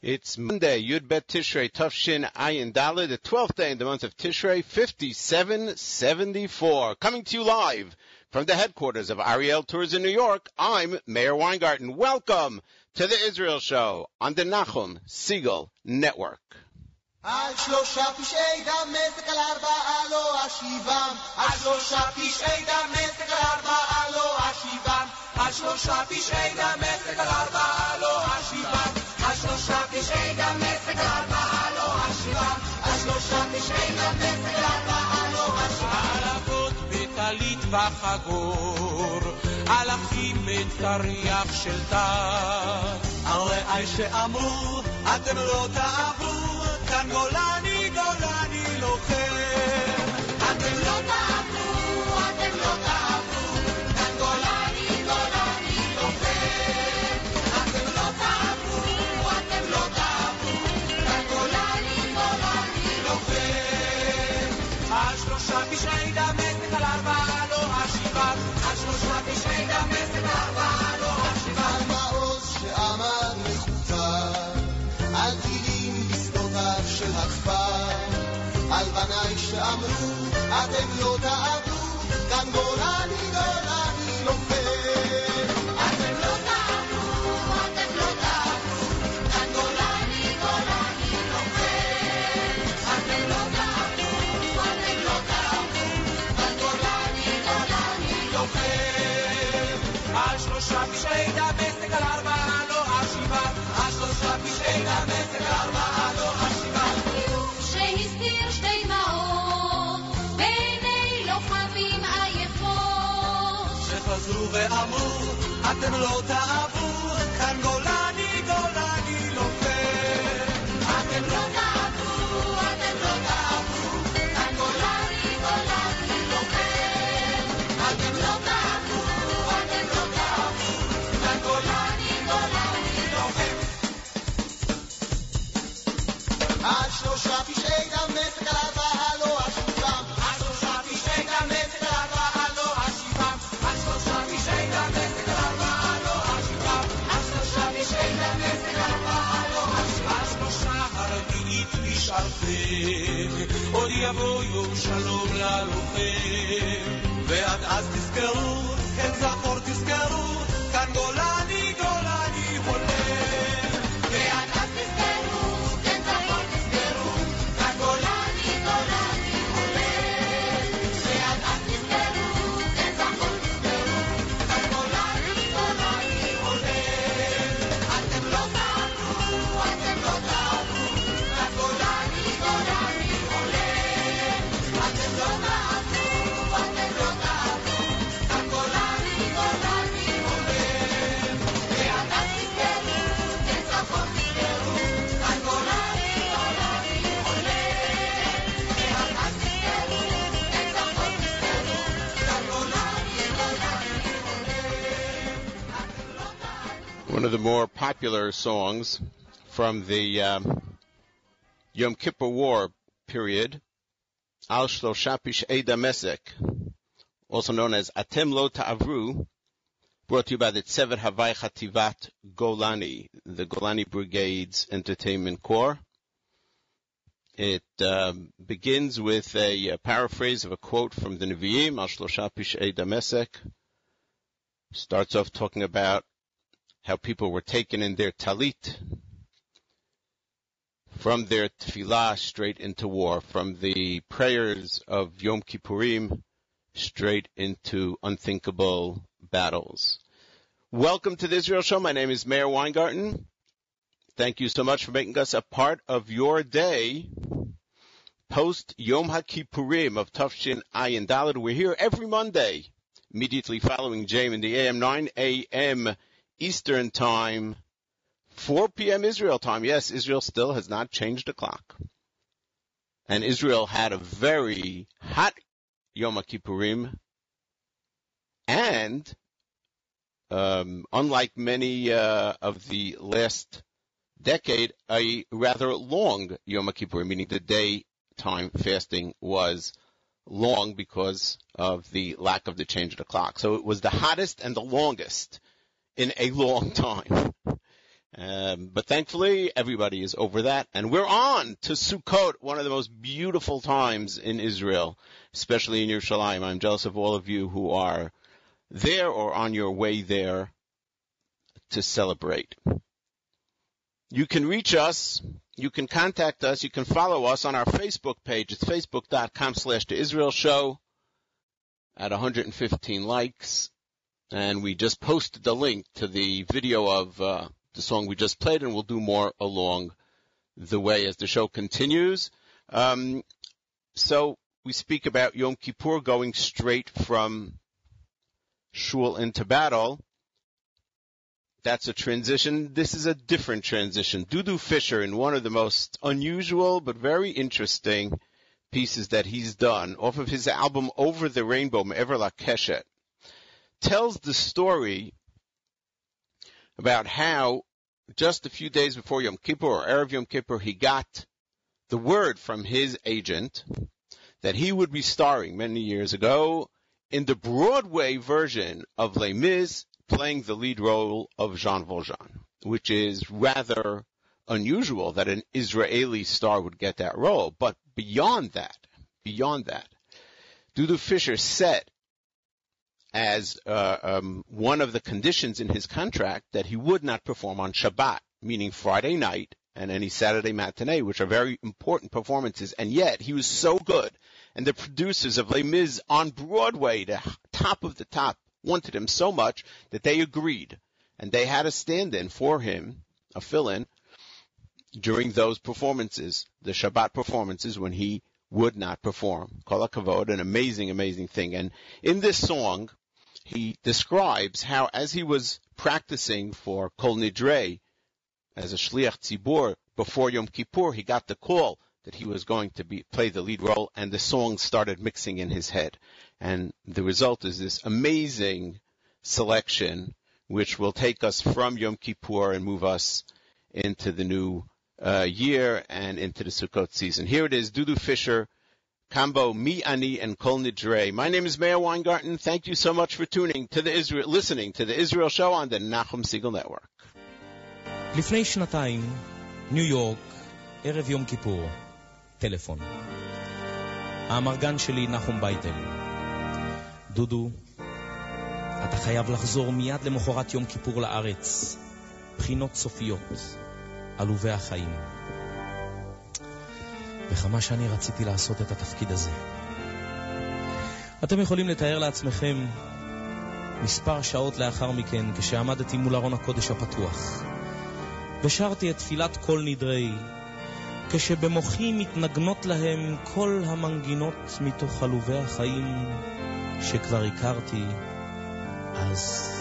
It's Monday, Yud Bet Tishrei, Tafshin Ayin Dalet, the 12th day in the month of Tishrei, 5774. Coming to you live from the headquarters of Ariel Tours in New York, I'm Meir Weingarten. Welcome to the Israel Show on the Nachum Segal Network. על שלושה פשעי דם על ארבעה לא אשיבם על שלושה פשעי דם על ארבעה לא אשיבם על שלושה פשעי דם על ארבעה לא אשיבם השלושה תשעי גם נפק לארבעה לא השבעה. השלושה תשעי גם נפק לארבעה לא השבעה. ערבות בטלית וחגור הלכים בתרי"ח של תת הרעי שאמרו אתם לא תעברו כאן גולני גולני לוחם. על בניי שאמרו אתם לא תעברו כאן גולני שחזרו ואמרו אתם לא תעברו כאן גולני גולני לוחם אתם לא תעברו יבוא יום שלום ללוחם ועד אז תזכרו, of the more popular songs from the um, Yom Kippur War period, Al Shlosha Pish'ei Damesek, also known as Atem Lo Ta'avru, brought to you by the Tzevet Havai Chativat Golani, the Golani Brigade's Entertainment Corps. It um, begins with a, uh paraphrase of a quote from the Nevi'im, Al Shlosha Pish'ei Damesek. Starts off talking about how people were taken in their talit from their tefillah straight into war, from the prayers of Yom Kippurim straight into unthinkable battles. Welcome to the Israel Show. My name is Meir Weingarten. Thank you so much for making us a part of your day. Post Yom HaKippurim of Tufshin Ayin Dalad. We're here every Monday, immediately following JM in the AM, 9 a.m. Eastern Time, 4 p.m. Israel time. Yes, Israel still has not changed the clock. And Israel had a very hot Yom Kippurim. And, um, unlike many, uh, of the last decade, a rather long Yom Kippur, meaning the daytime fasting was long because of the lack of the change of the clock. So it was the hottest and the longest in a long time. Um, but thankfully, everybody is over that, and we're on to Sukkot, one of the most beautiful times in Israel, especially in Yerushalayim. I'm jealous of all of you who are there or on your way there to celebrate. You can reach us. You can contact us. You can follow us on our Facebook page. It's facebook.com slash the Israel show at 115 likes. And we just posted the link to the video of uh, the song we just played, and we'll do more along the way as the show continues. Um, so we speak about Yom Kippur going straight from shul into battle. That's a transition. This is a different transition. Dudu Fisher, in one of the most unusual but very interesting pieces that he's done off of his album Over the Rainbow, Me'ever Lakeshet, tells the story about how just a few days before Yom Kippur or Erev Yom Kippur, he got the word from his agent that he would be starring many years ago in the Broadway version of Les Mis, playing the lead role of Jean Valjean, which is rather unusual that an Israeli star would get that role. But beyond that, beyond that, Dudu Fisher set as uh, um, one of the conditions in his contract that he would not perform on Shabbat, meaning Friday night and any Saturday matinee, which are very important performances. And yet he was so good, and the producers of Les Mis on Broadway, the top of the top, wanted him so much that they agreed, and they had a stand-in for him, a fill-in, during those performances, the Shabbat performances, when he would not perform. Kol Kavod, an amazing, amazing thing. And in this song, he describes how as he was practicing for Kol Nidre as a Shliach Tzibur before Yom Kippur, he got the call that he was going to be, play the lead role and the song started mixing in his head. And the result is this amazing selection which will take us from Yom Kippur and move us into the new uh, year and into the Sukkot season. Here it is, Dudu Fisher, combo Mi Ani and Kol Nidre. My name is Meir Weingarten. Thank you so much for tuning to the Israel, listening to the Israel Show on the Nachum Segal Network. לפני שנתיים, ניו יורק, ערב יום כיפור, טלפון. האמרגן שלי נחום בייטל. דודו, אתה חייב לחזור מיד למחרת יום כיפור לארץ. בחינות סופיות, עלובי החיים. וכמה שאני רציתי לעשות את התפקיד הזה. אתם יכולים לתאר לעצמכם מספר שעות לאחר מכן, כשעמדתי מול ארון הקודש הפתוח, ושרתי את תפילת כל נדרי, כשבמוחי מתנגנות להם כל המנגינות מתוך עלובי החיים שכבר הכרתי אז.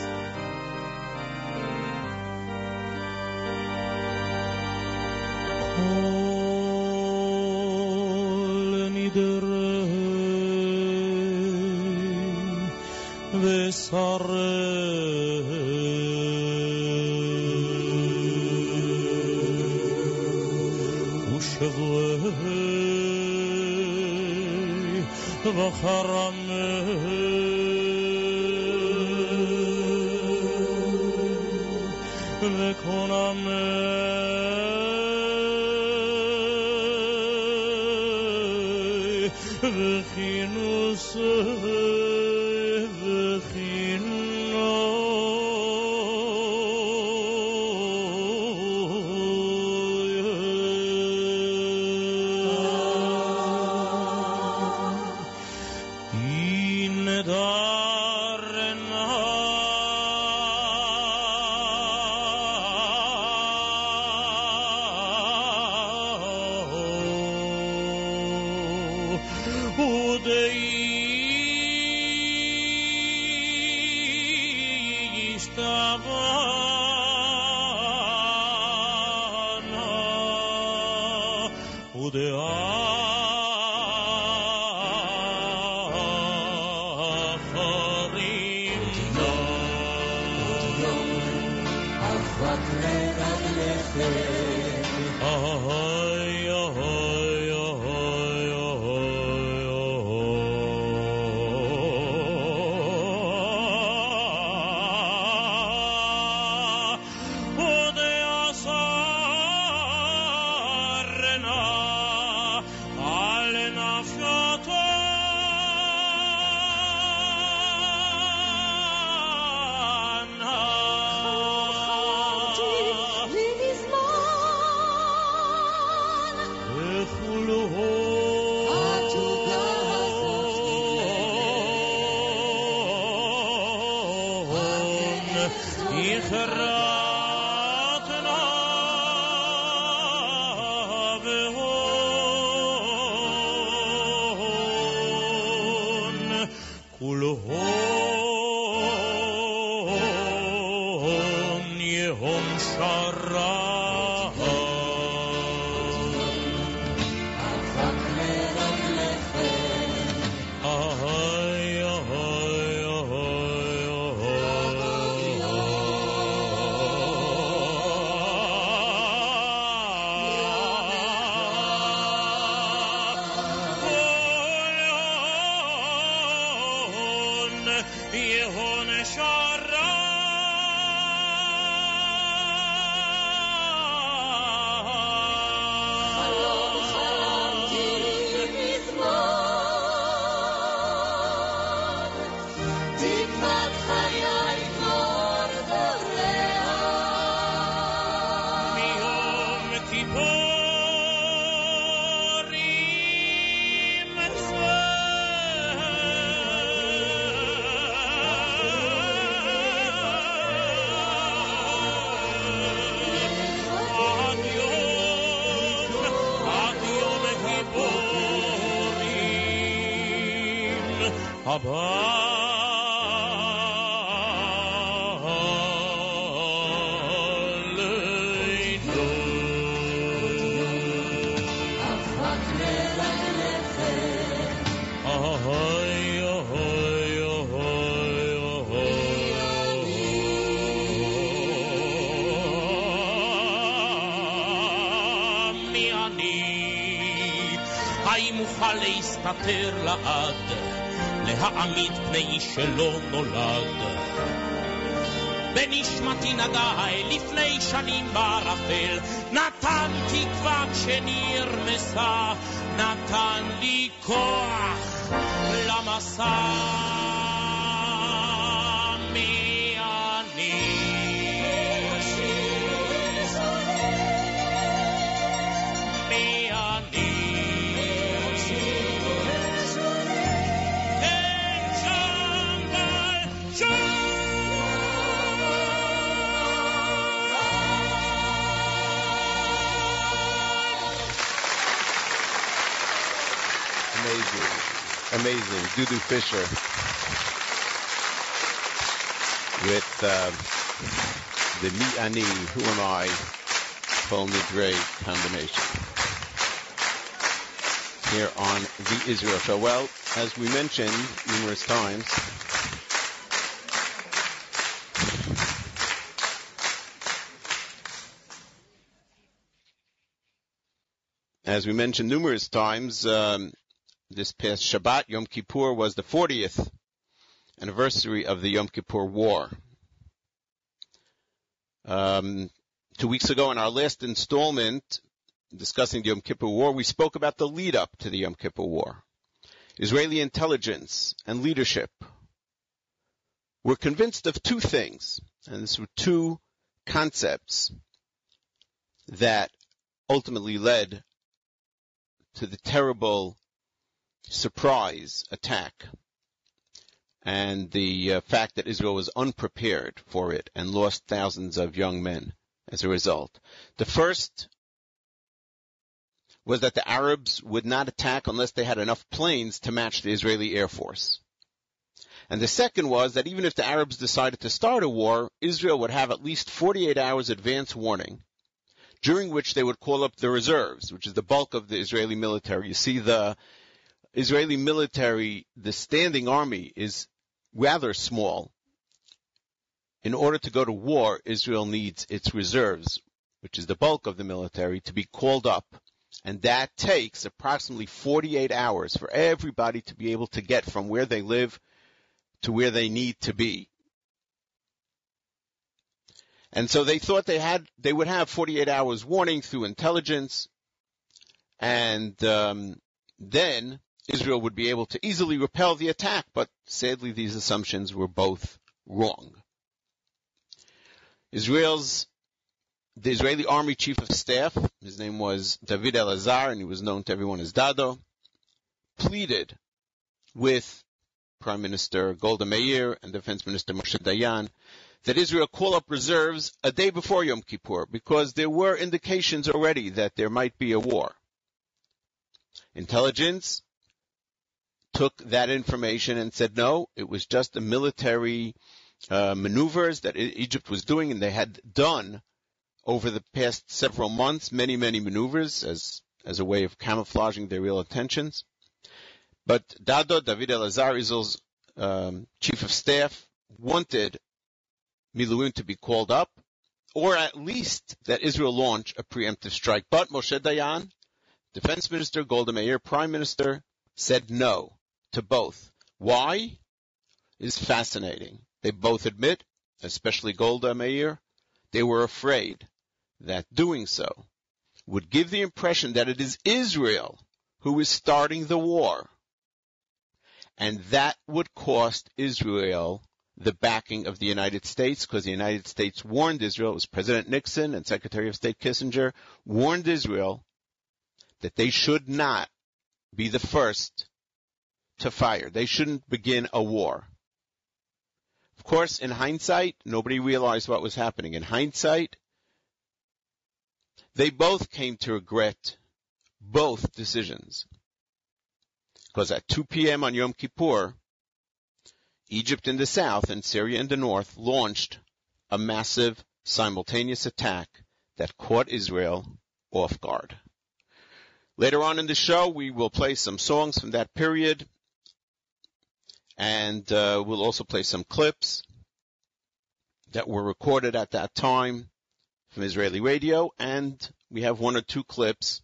de ar. להסתתר לעד, להעמיד פני איש שלא נולד. בנשמתי נגע לפני שנים בערפל, נתן תקווה כשנרמסה, נתן לי כוח למסע. Dudu Fisher with uh, the Mi Ani, Who Am I, Kol Nidre combination. Here on the Israel Show. Well, as we mentioned numerous times, as we mentioned numerous times, um, this past Shabbat, Yom Kippur, was the 40th anniversary of the Yom Kippur War. Um, two weeks ago in our last installment discussing the Yom Kippur War, we spoke about the lead up to the Yom Kippur War. Israeli intelligence and leadership were convinced of two things, and these were two concepts that ultimately led to the terrible surprise attack and the uh, fact that Israel was unprepared for it and lost thousands of young men as a result. The first was that the Arabs would not attack unless they had enough planes to match the Israeli Air Force. And the second was that even if the Arabs decided to start a war, Israel would have at least 48 hours advance warning, during which they would call up the reserves, which is the bulk of the Israeli military. You see the Israeli military, the standing army is rather small. In order to go to war, Israel needs its reserves, which is the bulk of the military, to be called up. And that takes approximately 48 hours for everybody to be able to get from where they live to where they need to be. And so they thought they had, they would have 48 hours warning through intelligence and um, then Israel would be able to easily repel the attack. But sadly, these assumptions were both wrong. Israel's the Israeli Army Chief of Staff, his name was David Elazar, and he was known to everyone as Dado, pleaded with Prime Minister Golda Meir and Defense Minister Moshe Dayan that Israel call up reserves a day before Yom Kippur because there were indications already that there might be a war. Intelligence took that information and said no, it was just the military uh, maneuvers that Egypt was doing, and they had done over the past several months many, many maneuvers as as a way of camouflaging their real intentions. But Dado David Elazar, Israel's um, chief of staff, wanted Miluim to be called up, or at least that Israel launch a preemptive strike. But Moshe Dayan, Defense Minister Golda Meir, Prime Minister, said no to both. Why? Is fascinating. They both admit, especially Golda Meir, they were afraid that doing so would give the impression that it is Israel who is starting the war. And that would cost Israel the backing of the United States because the United States warned Israel, it was President Nixon and Secretary of State Kissinger warned Israel that they should not be the first to fire. They shouldn't begin a war. Of course, in hindsight, nobody realized what was happening. In hindsight, they both came to regret both decisions. Because at 2 p.m. on Yom Kippur, Egypt in the south and Syria in the north launched a massive simultaneous attack that caught Israel off guard. Later on in the show, we will play some songs from that period and uh, we'll also play some clips that were recorded at that time from Israeli radio, and we have one or two clips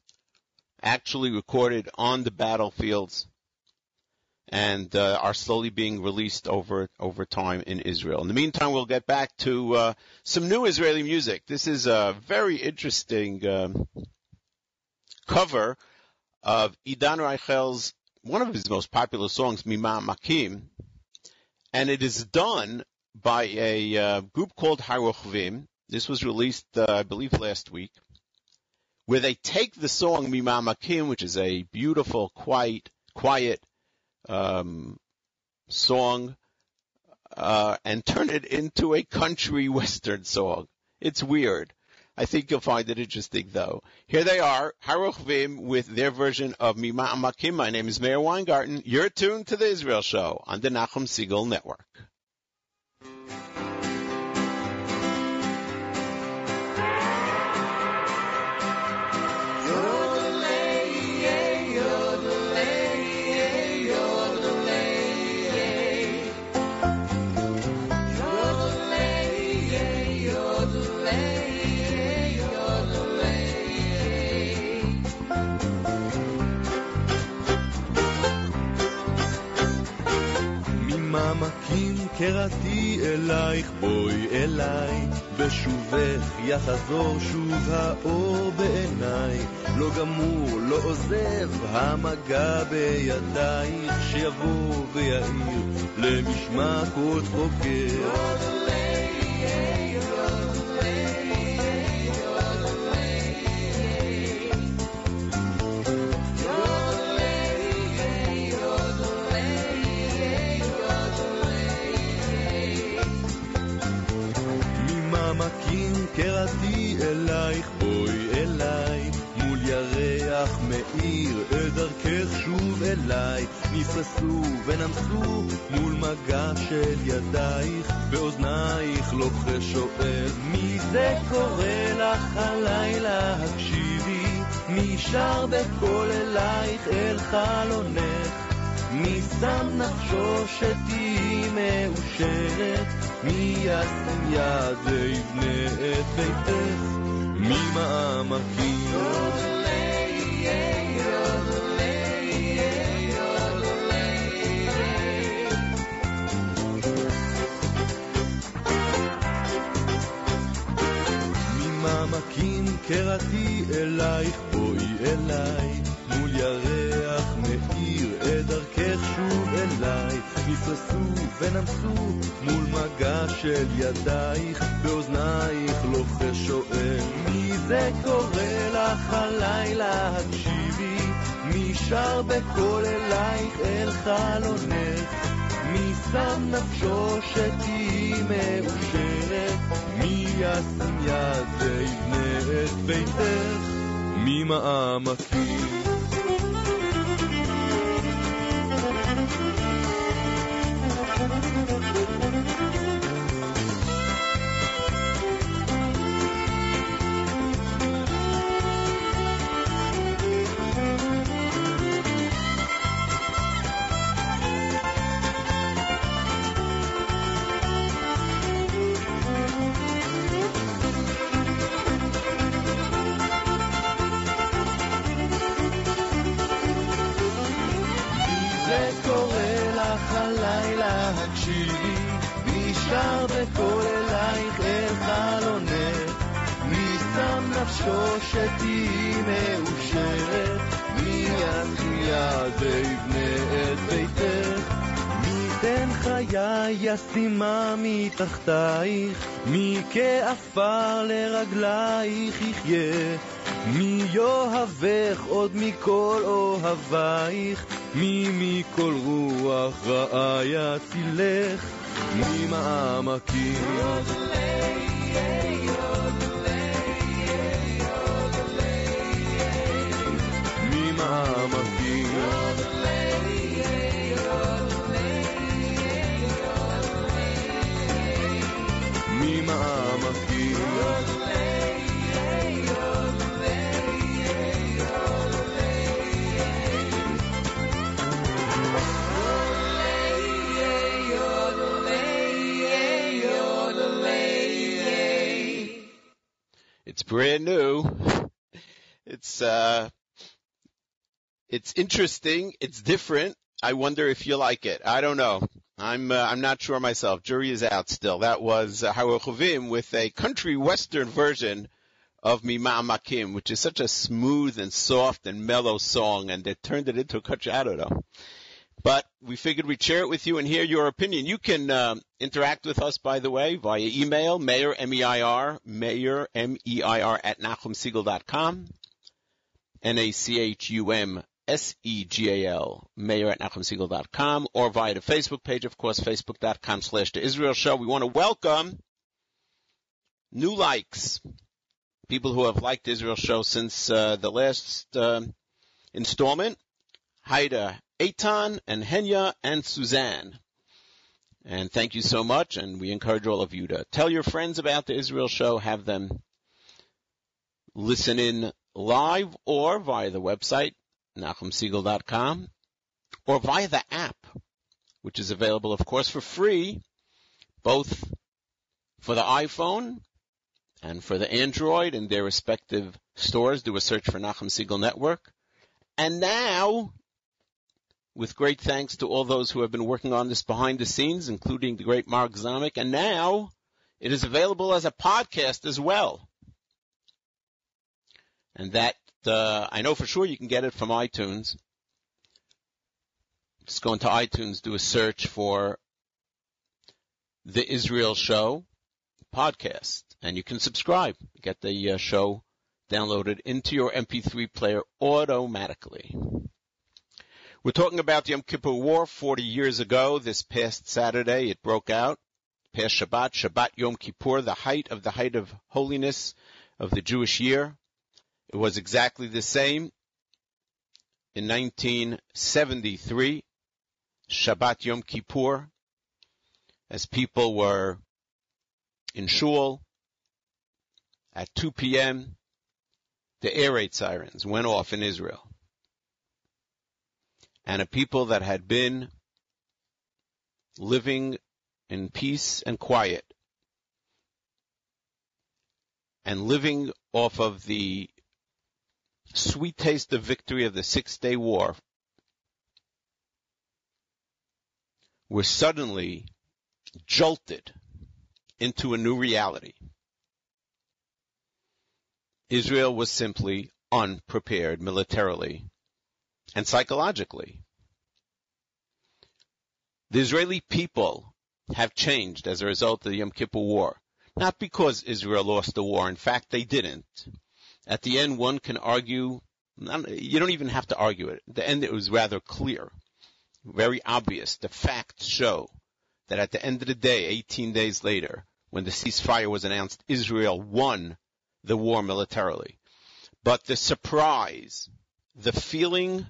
actually recorded on the battlefields and uh, are slowly being released over over time in Israel. In the meantime, we'll get back to uh, some new Israeli music. This is a very interesting um, cover of Idan Reichel's one of his most popular songs, Mima Makim, and it is done by a uh, group called Harochvim. This was released, uh, I believe, last week, where they take the song Mima Makim, which is a beautiful, quiet, quiet um, song, uh, and turn it into a country western song. It's weird. I think you'll find it interesting though. Here they are, Harochvim with their version of Mima'amakim. My name is Meir Weingarten. You're tuned to the Israel Show on the Nachum Segal Network. קראתי אלייך, בואי אליי, בשובך יחזור שוב האור בעיניי, לא גמור, לא עוזב, המגע בידייך, שיבוא ויעיר למשמע קול חוקר. קראתי שר בקול אלייך אל חלונך, מי שם נפשו שתהיי מאושרת, מי ישים יד ויבנה את ביתך. ממעמקים. ממעמקים קראתי ידייך, באוזנייך לוחש שואל, מי זה קורא לך הלילה? הקשיבי, מי שר בקול אלייך אל חלונך? מי שם נפשו שתהיי מאושרת? מי ישים יד ויבנה את ביתך ממעמקים? חיי ישימה מתחתייך, מי כעפר לרגלייך יחיה. מי יאהבך עוד מכל אוהבייך, מי מכל רוח רעה יצילך, ממעמקים. ממעמקים. ממעמקים. It's brand new. It's uh, it's interesting. It's different. I wonder if you like it. I don't know. I'm uh, I'm not sure myself. Jury is out still. That was uh, Harochvim with a country western version of Mima'amakim, which is such a smooth and soft and mellow song, and they turned it into a know. But we figured we'd share it with you and hear your opinion. You can um, interact with us, by the way, via email, meir, M-E-I-R, meir, M-E-I-R, at nachumsegal.com, N-A-C-H-U-M-S-E-G-A-L, meir at nachumsegal.com, or via the Facebook page, of course, facebook.com slash the Israel Show. We want to welcome new likes, people who have liked Israel Show since uh, the last um installment. Haida Eitan and Henya and Suzanne. And thank you so much, and we encourage all of you to tell your friends about the Israel show, have them listen in live or via the website, nachumsegal.com, or via the app, which is available, of course, for free, both for the iPhone and for the Android in their respective stores. Do a search for Nachum Segal Network. And now, with great thanks to all those who have been working on this behind the scenes, including the great Mark Zamek, and now it is available as a podcast as well. And that, uh, I know for sure you can get it from iTunes. Just go into iTunes, do a search for the Israel Show podcast, and you can subscribe. Get the uh, show downloaded into your MP3 player automatically. We're talking about the Yom Kippur War 40 years ago. This past Saturday, it broke out. Past Shabbat, Shabbat Yom Kippur, the height of the height of holiness of the Jewish year. It was exactly the same in 1973, Shabbat Yom Kippur, as people were in shul at 2 p.m. The air raid sirens went off in Israel and a people that had been living in peace and quiet and living off of the sweet taste of victory of the Six Day War were suddenly jolted into a new reality. Israel was simply unprepared militarily and psychologically. The Israeli people have changed as a result of the Yom Kippur War. Not because Israel lost the war. In fact, they didn't. At the end, one can argue, you don't even have to argue it. At the end, it was rather clear, very obvious. The facts show that at the end of the day, 18 days later, when the ceasefire was announced, Israel won the war militarily. But the surprise, the feeling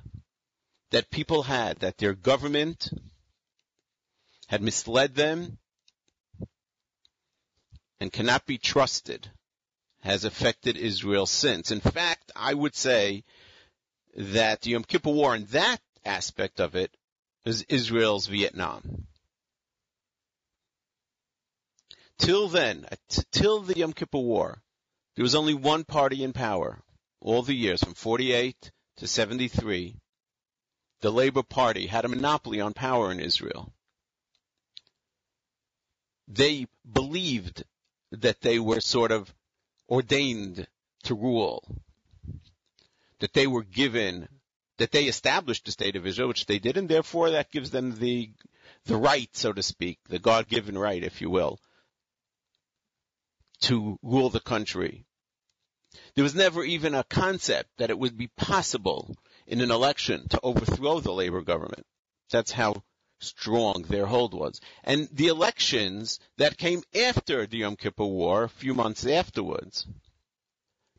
that people had that their government had misled them and cannot be trusted has affected Israel since. In fact, I would say that the Yom Kippur War and that aspect of it is Israel's Vietnam. Till then, uh, till the Yom Kippur War, there was only one party in power all the years from 48 to 73. The Labor Party had a monopoly on power in Israel. They believed that they were sort of ordained to rule, that they were given, that they established the state of Israel, which they did, and therefore that gives them the the right, so to speak, the God-given right, if you will, to rule the country. There was never even a concept that it would be possible in an election to overthrow the labor government. That's how strong their hold was. And the elections that came after the Yom Kippur War, a few months afterwards,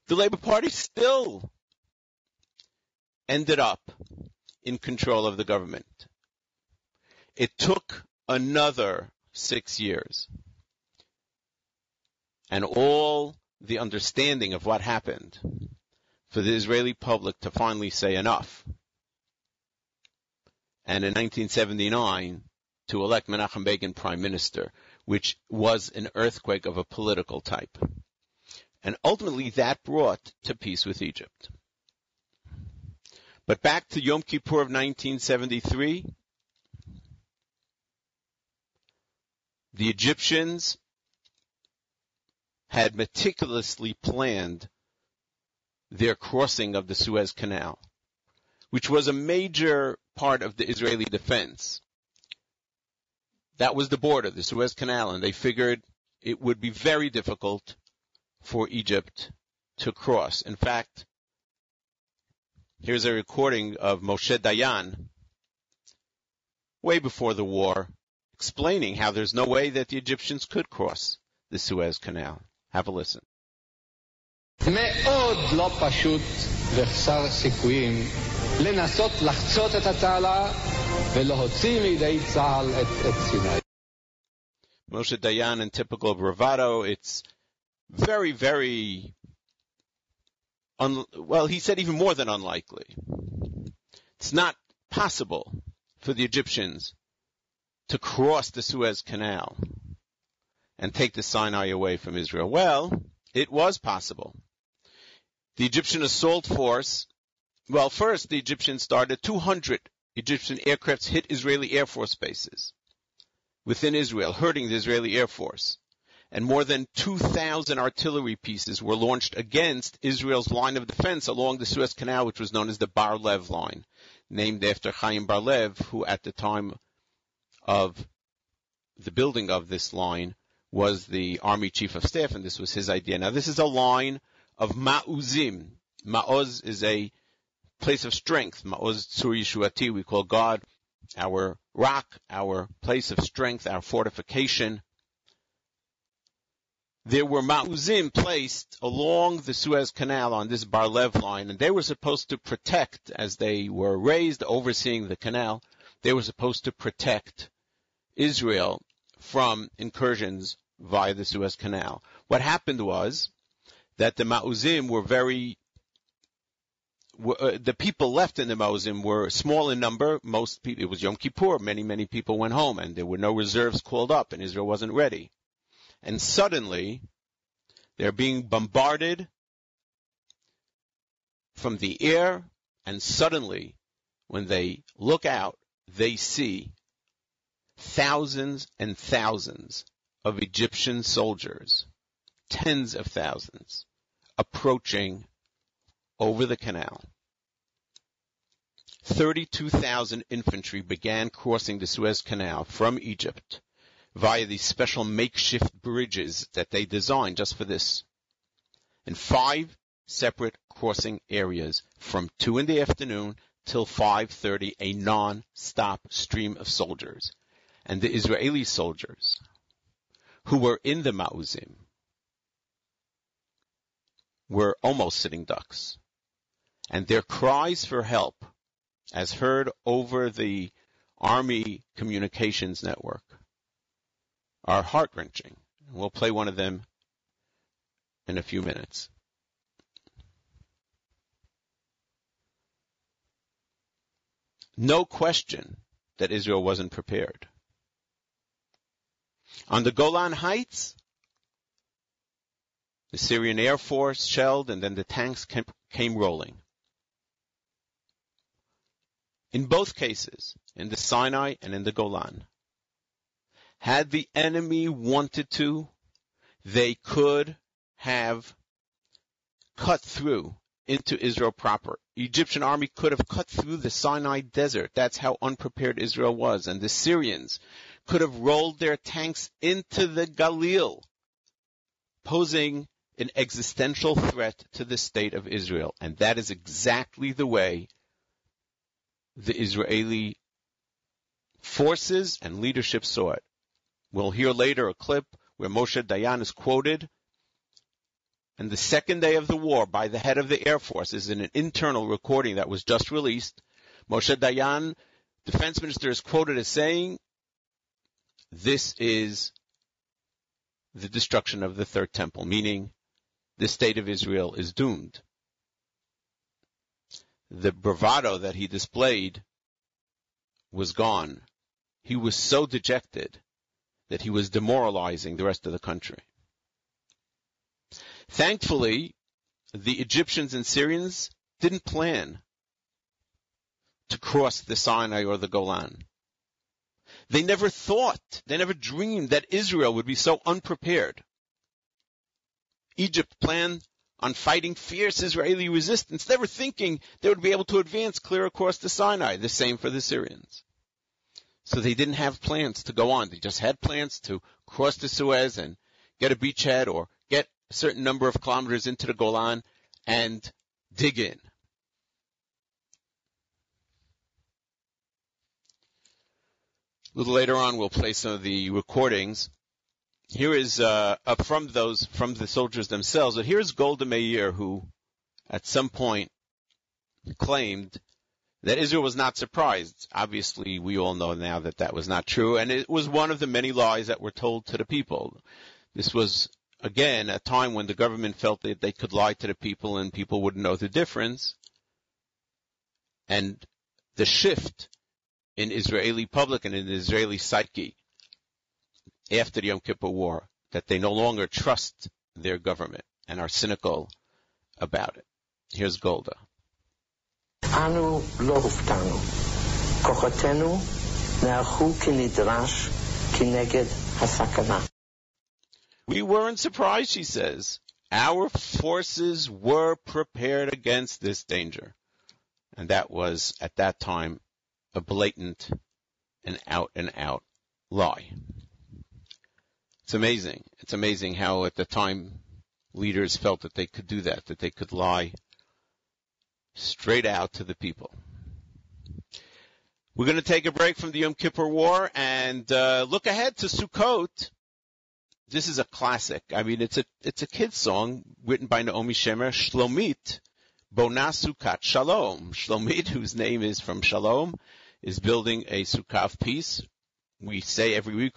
the Labor Party still ended up in control of the government. It took another six years. And all the understanding of what happened for the Israeli public to finally say enough and in 1979 to elect Menachem Begin prime minister, which was an earthquake of a political type. And ultimately that brought to peace with Egypt. But back to Yom Kippur of 1973, the Egyptians had meticulously planned their crossing of the Suez Canal, which was a major part of the Israeli defense. That was the border, the Suez Canal, and they figured it would be very difficult for Egypt to cross. In fact, here's a recording of Moshe Dayan way before the war explaining how there's no way that the Egyptians could cross the Suez Canal. Have a listen. מאוד לא פשוט וחסר סיכויים לנסות לחצות את התעלה ולהוציא מידי צה"ל את, את סיני. Moshe Dayan in typical bravado, it's very, very, un- well, he said even more than unlikely. It's not possible for the Egyptians to cross the Suez Canal and take the Sinai away from Israel. Well, it was possible. The Egyptian assault force well, first the Egyptians started 200 Egyptian aircrafts hit Israeli Air Force bases within Israel, hurting the Israeli Air Force. And more than 2,000 artillery pieces were launched against Israel's line of defense along the Suez Canal, which was known as the Bar Lev line, named after Chaim Bar Lev, who at the time of the building of this line was the army chief of staff, and this was his idea. Now, this is a line of ma'uzim. Ma'oz is a place of strength. Ma'oz Tzur Yeshuati, we call God our rock, our place of strength, our fortification. There were ma'uzim placed along the Suez Canal on this Barlev line, and they were supposed to protect, as they were raised overseeing the canal, they were supposed to protect Israel from incursions via the Suez Canal. What happened was that the ma'uzim were very uh, the people left in the Ma'uzim were small in number. Most people, it was Yom Kippur. Many, many people went home and there were no reserves called up and Israel wasn't ready. And suddenly, they're being bombarded from the air and suddenly, when they look out, they see thousands and thousands of Egyptian soldiers, tens of thousands, approaching over the canal. 32,000 infantry began crossing the Suez Canal from Egypt via these special makeshift bridges that they designed just for this. In five separate crossing areas from 2 in the afternoon till 5.30, a non-stop stream of soldiers. And the Israeli soldiers who were in the Ma'uzim were almost sitting ducks. And their cries for help, as heard over the Army communications network, are heart wrenching. We'll play one of them in a few minutes. No question that Israel wasn't prepared. On the Golan Heights, the Syrian Air Force shelled and then the tanks came, rolling. In both cases, in the Sinai and in the Golan, had the enemy wanted to, they could have cut through into Israel proper. Egyptian army could have cut through the Sinai desert. That's how unprepared Israel was. And the Syrians could have rolled their tanks into the Galil, posing an existential threat to the state of Israel. And that is exactly the way the Israeli forces and leadership saw it. We'll hear later a clip where Moshe Dayan is quoted and the second day of the war by the head of the Air Force is in an internal recording that was just released. Moshe Dayan, defense minister, is quoted as saying, this is the destruction of the third temple, meaning the state of Israel is doomed. The bravado that he displayed was gone. He was so dejected that he was demoralizing the rest of the country. Thankfully, the Egyptians and Syrians didn't plan to cross the Sinai or the Golan. They never thought, they never dreamed that Israel would be so unprepared. Egypt planned on fighting fierce Israeli resistance, never thinking they would be able to advance clear across the Sinai. The same for the Syrians. So they didn't have plans to go on. They just had plans to cross the Suez and get a beachhead or get a certain number of kilometers into the Golan and dig in. A little later on, we'll play some of the recordings. Here is uh, from those from the soldiers themselves. But here's Golda Meir, who at some point claimed that Israel was not surprised. Obviously, we all know now that that was not true, and it was one of the many lies that were told to the people. This was again a time when the government felt that they could lie to the people and people wouldn't know the difference. And the shift in Israeli public and in Israeli psyche after the Yom Kippur War that they no longer trust their government and are cynical about it. Here's Golda. אנו לא הופתענו. כוחותינו נערכו כנדרש כנגד הסכנה. We weren't surprised, she says. Our forces were prepared against this danger. And that was, at that time, a blatant and out and out lie. It's amazing. It's amazing how at the time leaders felt that they could do that, that they could lie straight out to the people. We're going to take a break from the Yom Kippur War and uh, look ahead to Sukkot. This is a classic. I mean, it's a it's a kid's song written by Naomi Shemer, Shlomit, Bona Sukkot Shalom. Shlomit, whose name is from Shalom, is building a Sukkot piece. We say every week,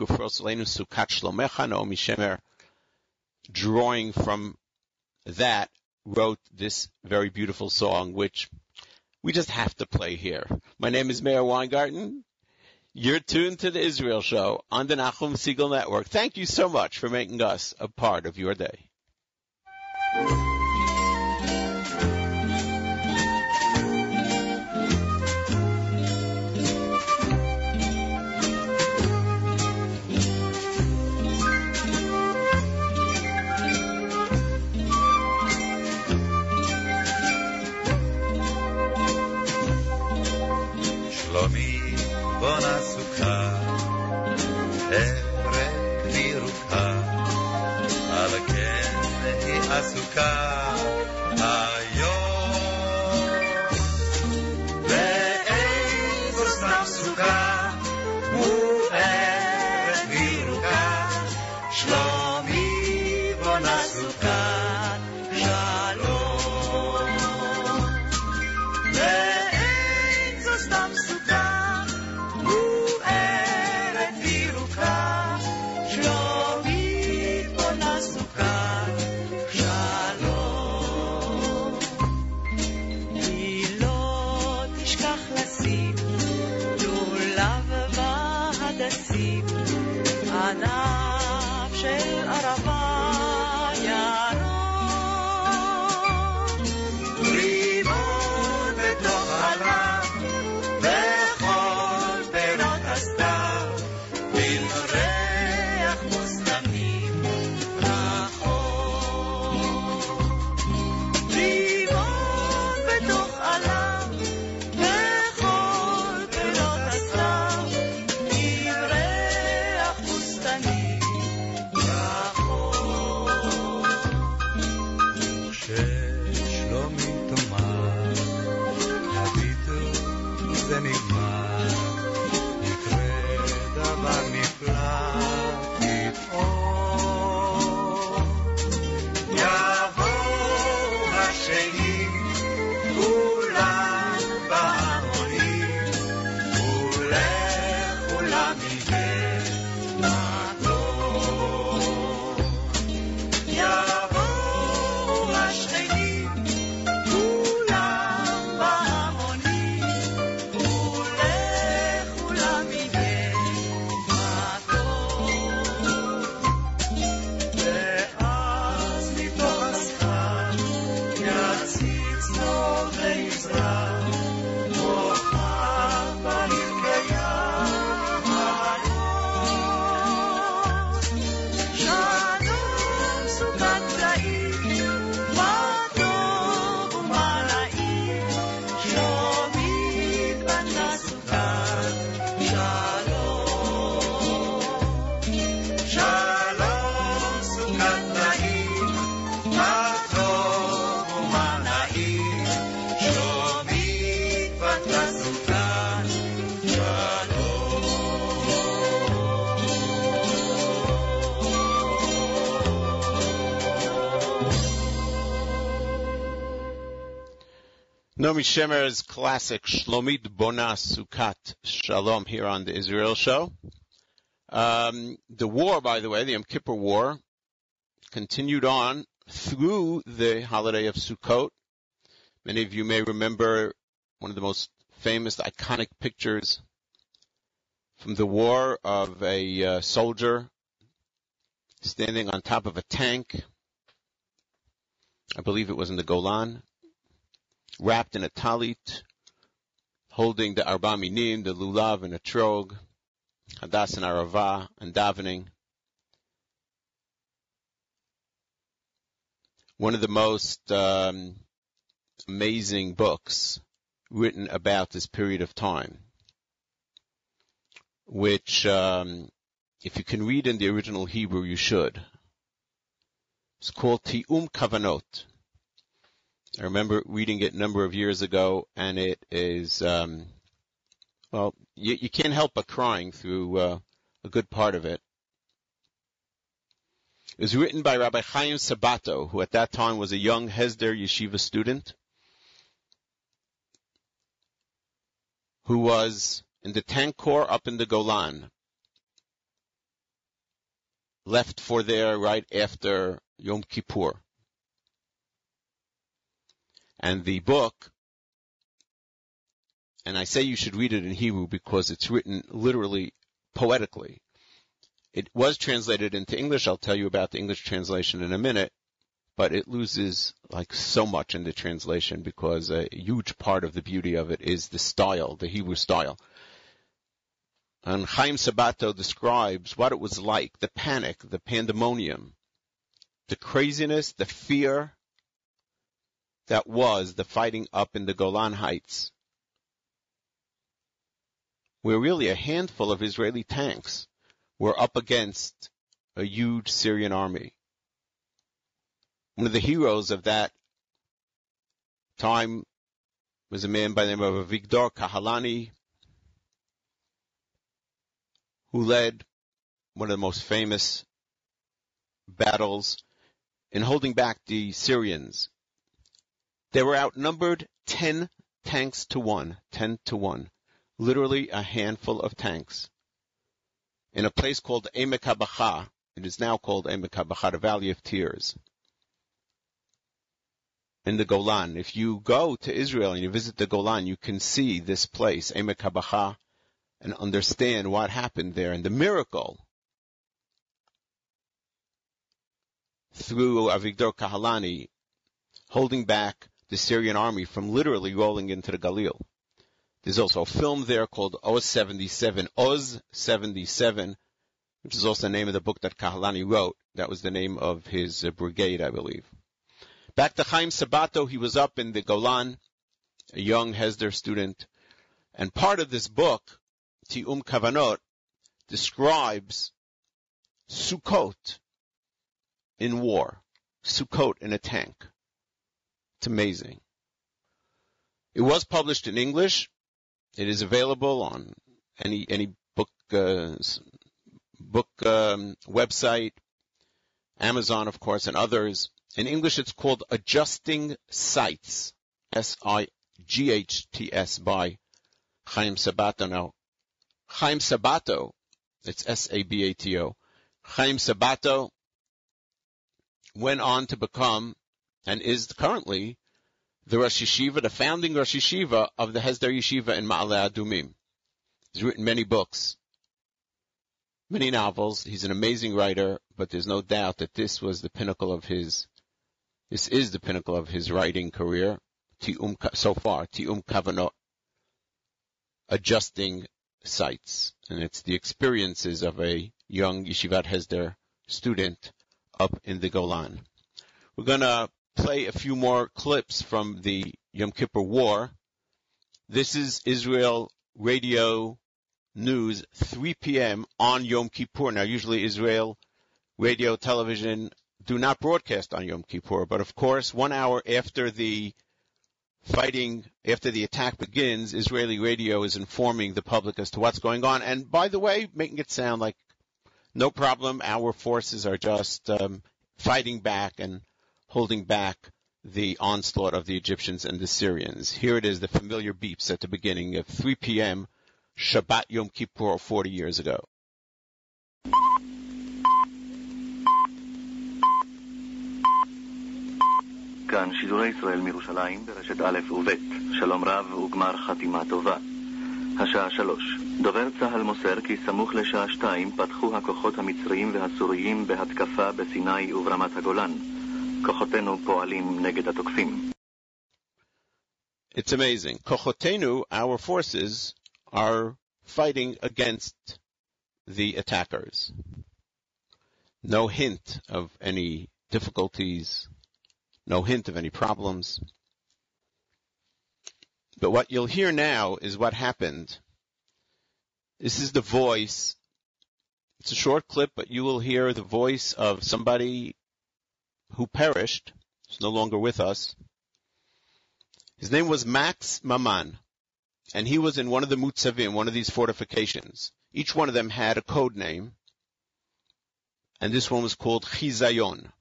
Naomi drawing from that, wrote this very beautiful song, which we just have to play here. My name is Meir Weingarten. You're tuned to the Israel Show on the Nachum Segal Network. Thank you so much for making us a part of your day. America. Naomi Shemer's classic Shlomit Bona Sukat Shalom here on the Israel Show. Um, the war, by the way, the Yom Kippur War, continued on through the holiday of Sukkot. Many of you may remember one of the most famous, iconic pictures from the war of a uh, soldier standing on top of a tank. I believe it was in the Golan, wrapped in a talit, holding the arba minim, the lulav and etrog, hadas and arava, and davening. One of the most um, amazing books written about this period of time, which, um, if you can read in the original Hebrew, you should. It's called Ti'um Kavanot. I remember reading it a number of years ago, and it is, um, well, you, you can't help but crying through uh, a good part of it. It was written by Rabbi Chaim Sabato, who at that time was a young Hesder Yeshiva student, who was in the tank corps up in the Golan, left for there right after Yom Kippur. And the book, and I say you should read it in Hebrew because it's written literally poetically. It was translated into English. I'll tell you about the English translation in a minute, but it loses like so much in the translation because a huge part of the beauty of it is the style, the Hebrew style. And Chaim Sabato describes what it was like, the panic, the pandemonium, the craziness, the fear that was the fighting up in the Golan Heights. where really a handful of Israeli tanks were up against a huge Syrian army. One of the heroes of that time was a man by the name of Avigdor Kahalani, who led one of the most famous battles in holding back the Syrians. They were outnumbered 10 tanks to 1, 10 to 1. Literally a handful of tanks. In a place called Emek HaBacha, it is now called Emek HaBacha, the Valley of Tears. In the Golan. If you go to Israel and you visit the Golan, you can see this place, Emek HaBacha, and understand what happened there and the miracle through Avigdor Kahalani holding back the Syrian army from literally rolling into the Galil. There's also a film there called Oz 77, Oz 77, which is also the name of the book that Kahalani wrote. That was the name of his uh, brigade, I believe. Back to Chaim Sabato, he was up in the Golan, a young Hesder student, and part of this book, Ti'um Kavanot, describes Sukkot in war, Sukkot in a tank. It's amazing. It was published in English. It is available on any any book uh, book um, website, Amazon, of course, and others. In English, it's called Adjusting Sights, S-I-G-H-T-S by Chaim Sabato. Now, Chaim Sabato, it's S-A-B-A-T-O. Chaim Sabato went on to become and is currently the Rosh Yeshiva, the founding Rosh Yeshiva of the Hesder Yeshiva in Ma'ale Adumim. He's written many books, many novels. He's an amazing writer, but there's no doubt that this was the pinnacle of his, this is the pinnacle of his writing career, so far, Ti'um Kavanot, adjusting sights. And it's the experiences of a young Yeshivat Hesder student up in the Golan. We're gonna play a few more clips from the Yom Kippur War. This is Israel Radio News, 3 p.m. on Yom Kippur. Now, usually Israel radio, television do not broadcast on Yom Kippur, but of course, one hour after the fighting, after the attack begins, Israeli radio is informing the public as to what's going on. And by the way, making it sound like no problem, our forces are just um, fighting back and holding back the onslaught of the Egyptians and the Syrians. Here it is, the familiar beeps at the beginning of 3 p.m. Shabbat Yom Kippur 40 years ago. כאן שידורי ישראל מירושלים ברשת א' וב', שלום רב וגמר חתימה טובה. השעה שלוש. דובר צה"ל מוסר כי סמוך לשעה שתיים פתחו הכוחות המצריים והסוריים בהתקפה בסיני וברמת הגולן. כוחותינו פועלים נגד התוקפים. It's amazing. Kochotenu, our forces, are fighting against the attackers. No hint of any difficulties, no hint of any problems. But what you'll hear now is what happened. This is the voice. It's a short clip, but you will hear the voice of somebody who perished. is no longer with us. His name was Max Maman, and he was in one of the Mutzavim, one of these fortifications. Each one of them had a code name, and this one was called Chizayon.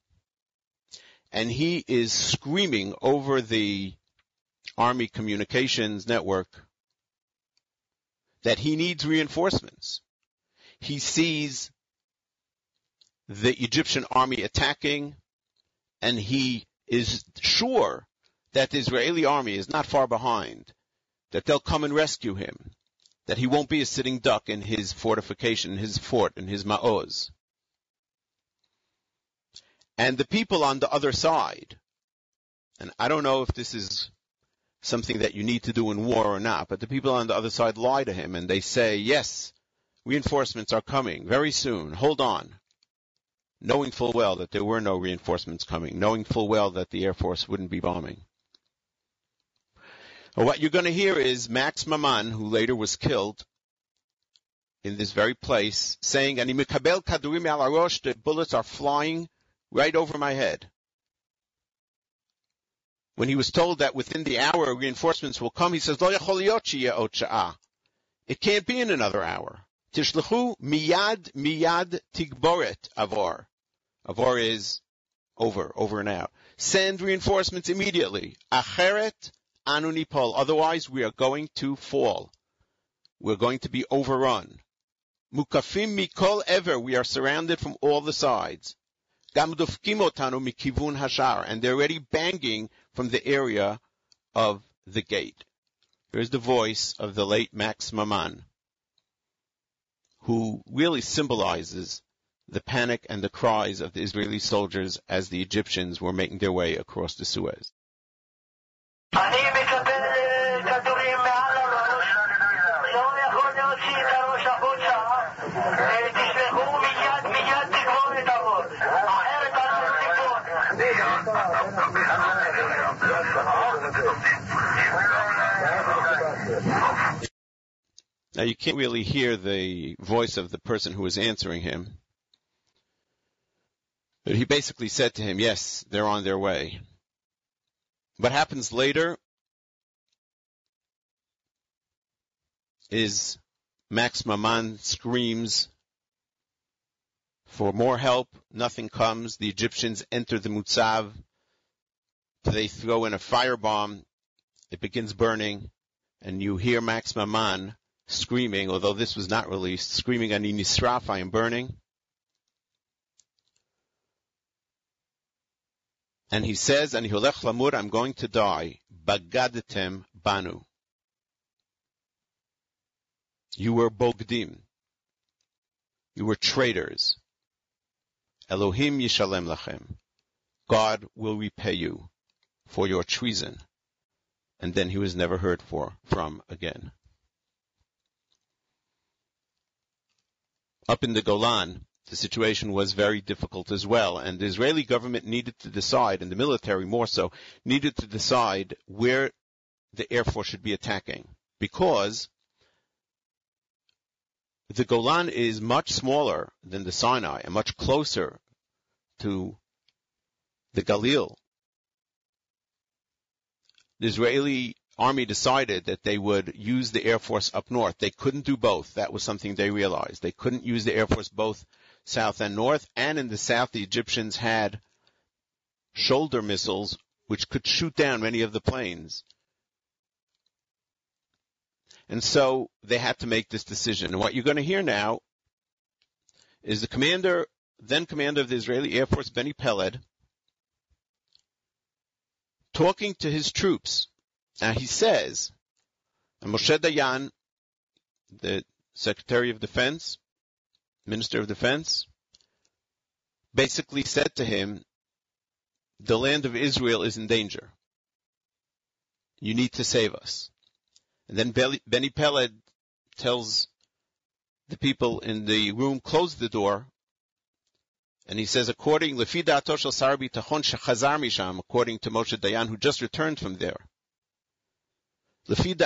And he is screaming over the Army Communications Network that he needs reinforcements. He sees the Egyptian army attacking and he is sure that the Israeli army is not far behind, that they'll come and rescue him, that he won't be a sitting duck in his fortification, his fort, in his ma'oz. And the people on the other side, and I don't know if this is something that you need to do in war or not, but the people on the other side lie to him and they say, yes, reinforcements are coming very soon, hold on. Knowing full well that there were no reinforcements coming, knowing full well that the Air Force wouldn't be bombing. What you're going to hear is Max Maman, who later was killed, in this very place, saying, "Ani mikabel kadurim al arosh." The bullets are flying right over my head. When he was told that within the hour reinforcements will come, he says, "Lo yachol. It can't be in another hour. Tishlechu miyad miyad tigboret avor. Avor is over, over now. Send reinforcements immediately. Acheret anu nipol. Otherwise, we are going to fall. We're going to be overrun. Mukafim mikol ever. We are surrounded from all the sides. Gamdufkim otanu mikivun hashar. And they're already banging from the area of the gate. Here's the voice of the late Max Maman, who really symbolizes the panic and the cries of the Israeli soldiers as the Egyptians were making their way across the Suez. Now you can't really hear the voice of the person who was answering him. But he basically said to him, yes, they're on their way. What happens later is Max Maman screams for more help. Nothing comes. The Egyptians enter the Mutzav. They throw in a firebomb. It begins burning. And you hear Max Maman screaming, although this was not released, screaming, Ani nisraf, I am burning. And he says, Ani holech lamur, I'm going to die. Bagadetem banu. You were bogdim. You were traitors. Elohim yishalem lachem. God will repay you for your treason. And then he was never heard for, from again. Up in the Golan, the situation was very difficult as well, and the Israeli government needed to decide, and the military more so, needed to decide where the Air Force should be attacking. Because the Golan is much smaller than the Sinai and much closer to the Galil. The Israeli army decided that they would use the Air Force up north. They couldn't do both. That was something they realized. They couldn't use the Air Force both south and north. And in the south, the Egyptians had shoulder missiles which could shoot down many of the planes. And so they had to make this decision. And what you're going to hear now is the commander, then commander of the Israeli Air Force, Benny Peled, talking to his troops. Now he says, Moshe Dayan, the Secretary of Defense, Minister of Defense, basically said to him, the land of Israel is in danger. You need to save us. And then Benny Peled tells the people in the room, close the door. And he says, according, according to Moshe Dayan, who just returned from there, according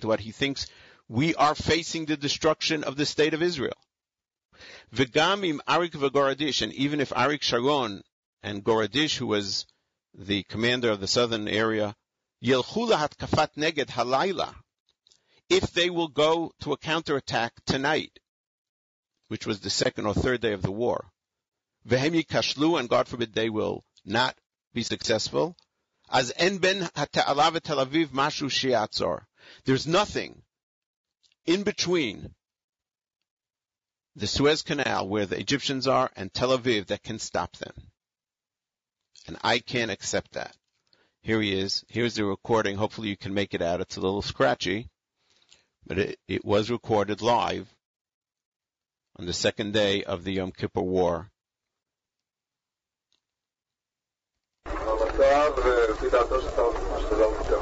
to what he thinks, we are facing the destruction of the state of Israel. And even if Arik Sharon and Gorodish, who was the commander of the southern area, kafat neged halayla, if they will go to a counterattack tonight, which was the second or third day of the war, kashlu, and God forbid they will not be successful, as en ben Tel Aviv mashu. There's nothing in between the Suez Canal where the Egyptians are and Tel Aviv that can stop them. And I can't accept that. Here he is. Here's the recording. Hopefully you can make it out. It's a little scratchy, but it, it was recorded live on the second day of the Yom Kippur War. המצב, לפי דעתו של שר הביטחון שזה לא מותר.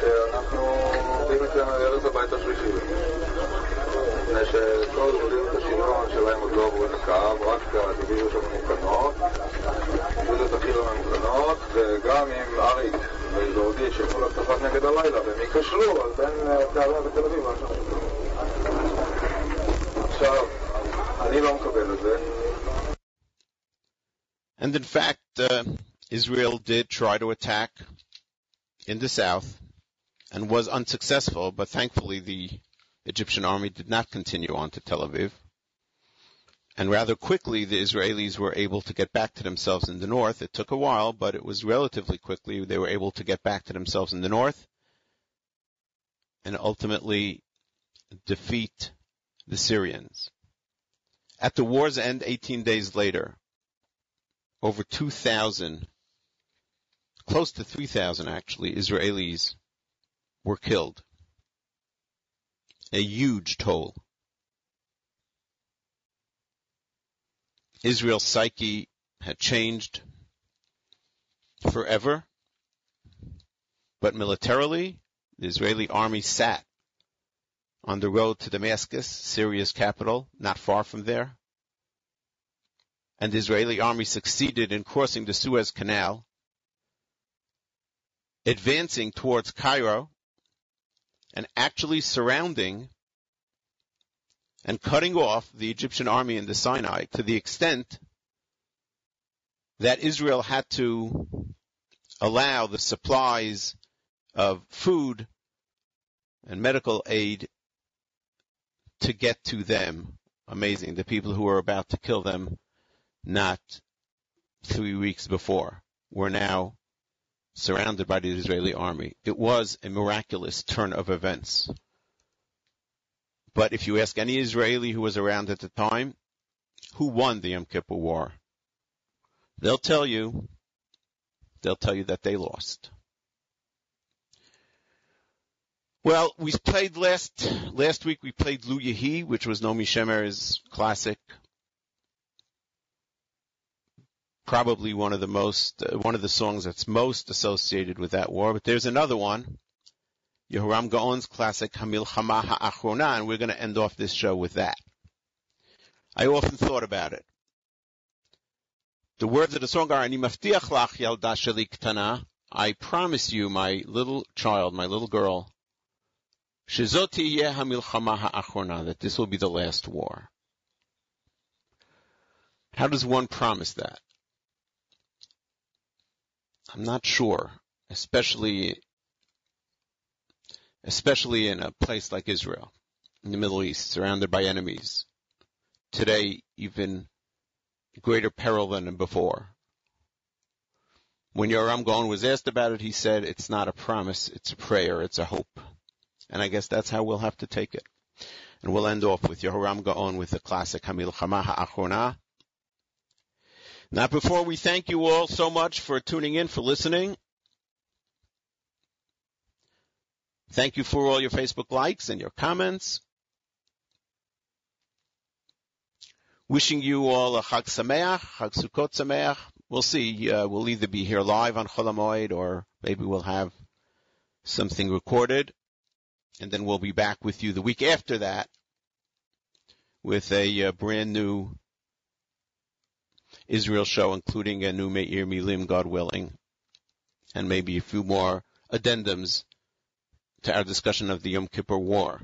שאנחנו עובדים אצלנו לארץ הבית השלישי. מפני שכל דיביזיות השריון שלהם עוד לא עברו את הקו, רק הדיביזיות הממוכנות, הדיביזיות הכי לא ממוכנות, וגם אם אריק וגורדי שילכו להתקפת נגד הלילה, והם ייכשלו, ברור, אז בין אה, תל אביב ותל אביב משהו. עכשיו, אני לא מקבל את זה. And in fact, uh, Israel did try to attack in the south and was unsuccessful, but thankfully the Egyptian army did not continue on to Tel Aviv. And rather quickly, the Israelis were able to get back to themselves in the north. It took a while, but it was relatively quickly they were able to get back to themselves in the north and ultimately defeat the Syrians. At the war's end, 18 days later, over 2,000, close to 3,000 actually, Israelis were killed. A huge toll. Israel's psyche had changed forever, but militarily, the Israeli army sat on the road to Damascus, Syria's capital, not far from there. And the Israeli army succeeded in crossing the Suez Canal, advancing towards Cairo, and actually surrounding and cutting off the Egyptian army in the Sinai to the extent that Israel had to allow the supplies of food and medical aid to get to them. Amazing. The people who were about to kill them not three weeks before were now surrounded by the Israeli army. It was a miraculous turn of events. But if you ask any Israeli who was around at the time, who won the Yom Kippur War, they'll tell you, they'll tell you that they lost. Well, we played last last week. We played Lu Yehi, which was Naomi Shemer's classic, probably one of the most uh, one of the songs that's most associated with that war. But there's another one, Yehoram Gaon's classic Hamilchama Ha'achrona, and we're going to end off this show with that. I often thought about it. The words of the song are, "Ani ktana." I promise you, my little child, my little girl, shezoti yeh ha'achrona, that this will be the last war. How does one promise that? I'm not sure, especially especially in a place like Israel, in the Middle East, surrounded by enemies. Today, even greater peril than before. When Yehoram Gaon was asked about it, he said, it's not a promise, it's a prayer, it's a hope. And I guess that's how we'll have to take it. And we'll end off with Yehoram Gaon with the classic Hamilchama Ha'achrona. Now before we thank you all so much for tuning in, for listening, Thank you for all your Facebook likes and your comments. Wishing you all a Chag Sameach, Chag Sukkot Sameach. We'll see. Uh, we'll either be here live on Chol Hamoed or maybe we'll have something recorded. And then we'll be back with you the week after that with a uh, brand new Israel show, including a new Meir Milim, God willing, and maybe a few more addendums to our discussion of the Yom Kippur War.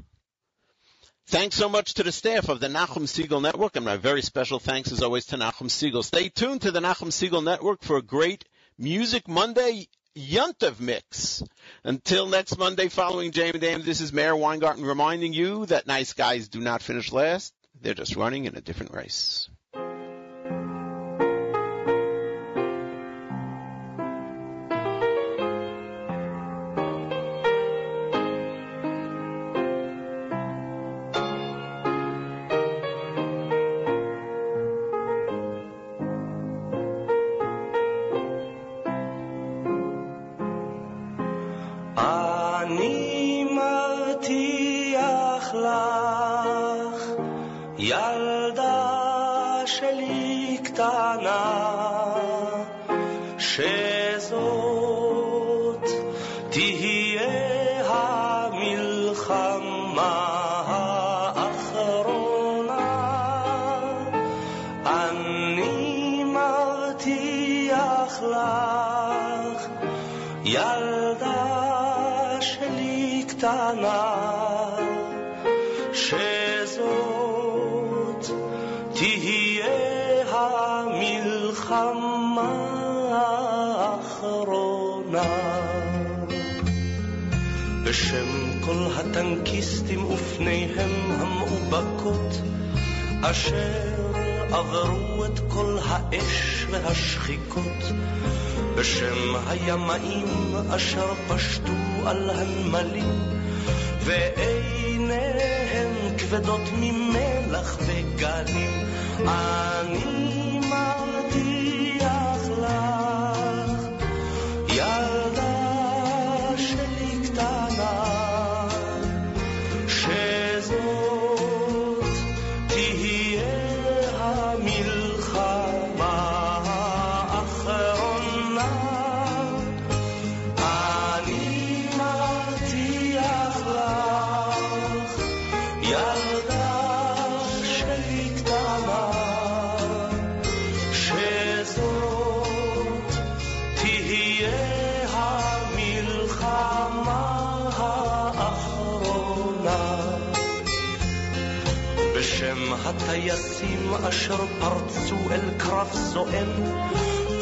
Thanks so much to the staff of the Nachum Segal Network, and my very special thanks as always to Nachum Segal. Stay tuned to the Nachum Segal Network for a great Music Monday Yuntiv mix. Until next Monday following Jamie Dam, this is Meir Weingarten reminding you that nice guys do not finish last. They're just running in a different race. אני מבטיח לך, ילדה שלי קטנה, שזאת תהיה המלחמה האחרונה. בשם כל הטנקיסטים ופניהם המאובקות, אשר עברו את כל האש והשחיקות, בשם הימאים אשר פשטו על הנמלים, ועיניהם כבדות ממלח וגלים, אני קרב זועם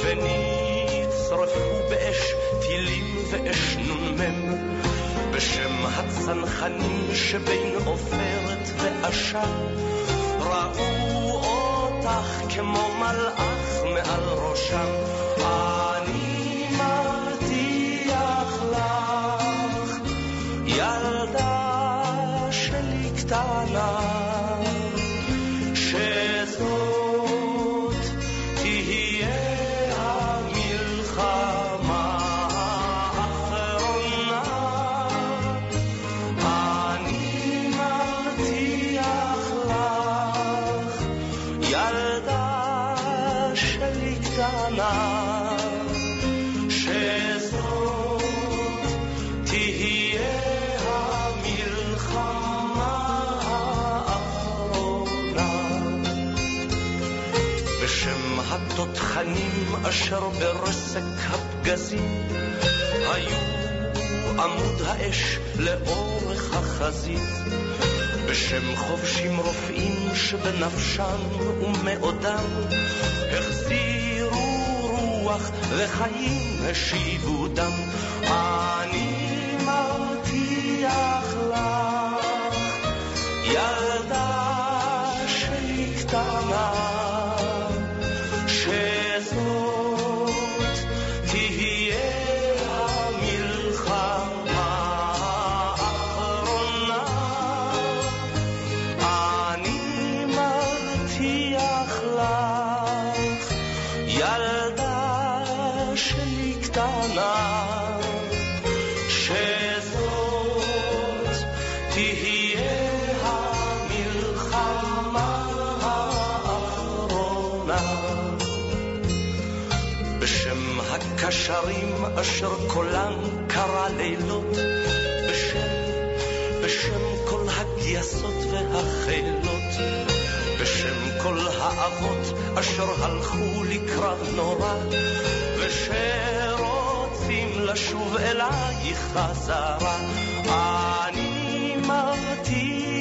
ונצרפו באש טילים ואש נ"מ. בשם הצנחנים שבין עופרת ועשן ראו אותך כמו מלאך מעל ראשם. אני מבטיח לך ילדה שלי קטנה אשר ברסק הפגזים היו עמוד האש לאורך החזית בשם חובשים רופאים שבנפשם ומאודם החזירו רוח וחיים השיבו דם קולם קרא לילות, בשם, בשם כל הגייסות והחילות, בשם כל האבות אשר הלכו לקרב נורא, ושרוצים לשוב אלייך חזרה, אני מבטיח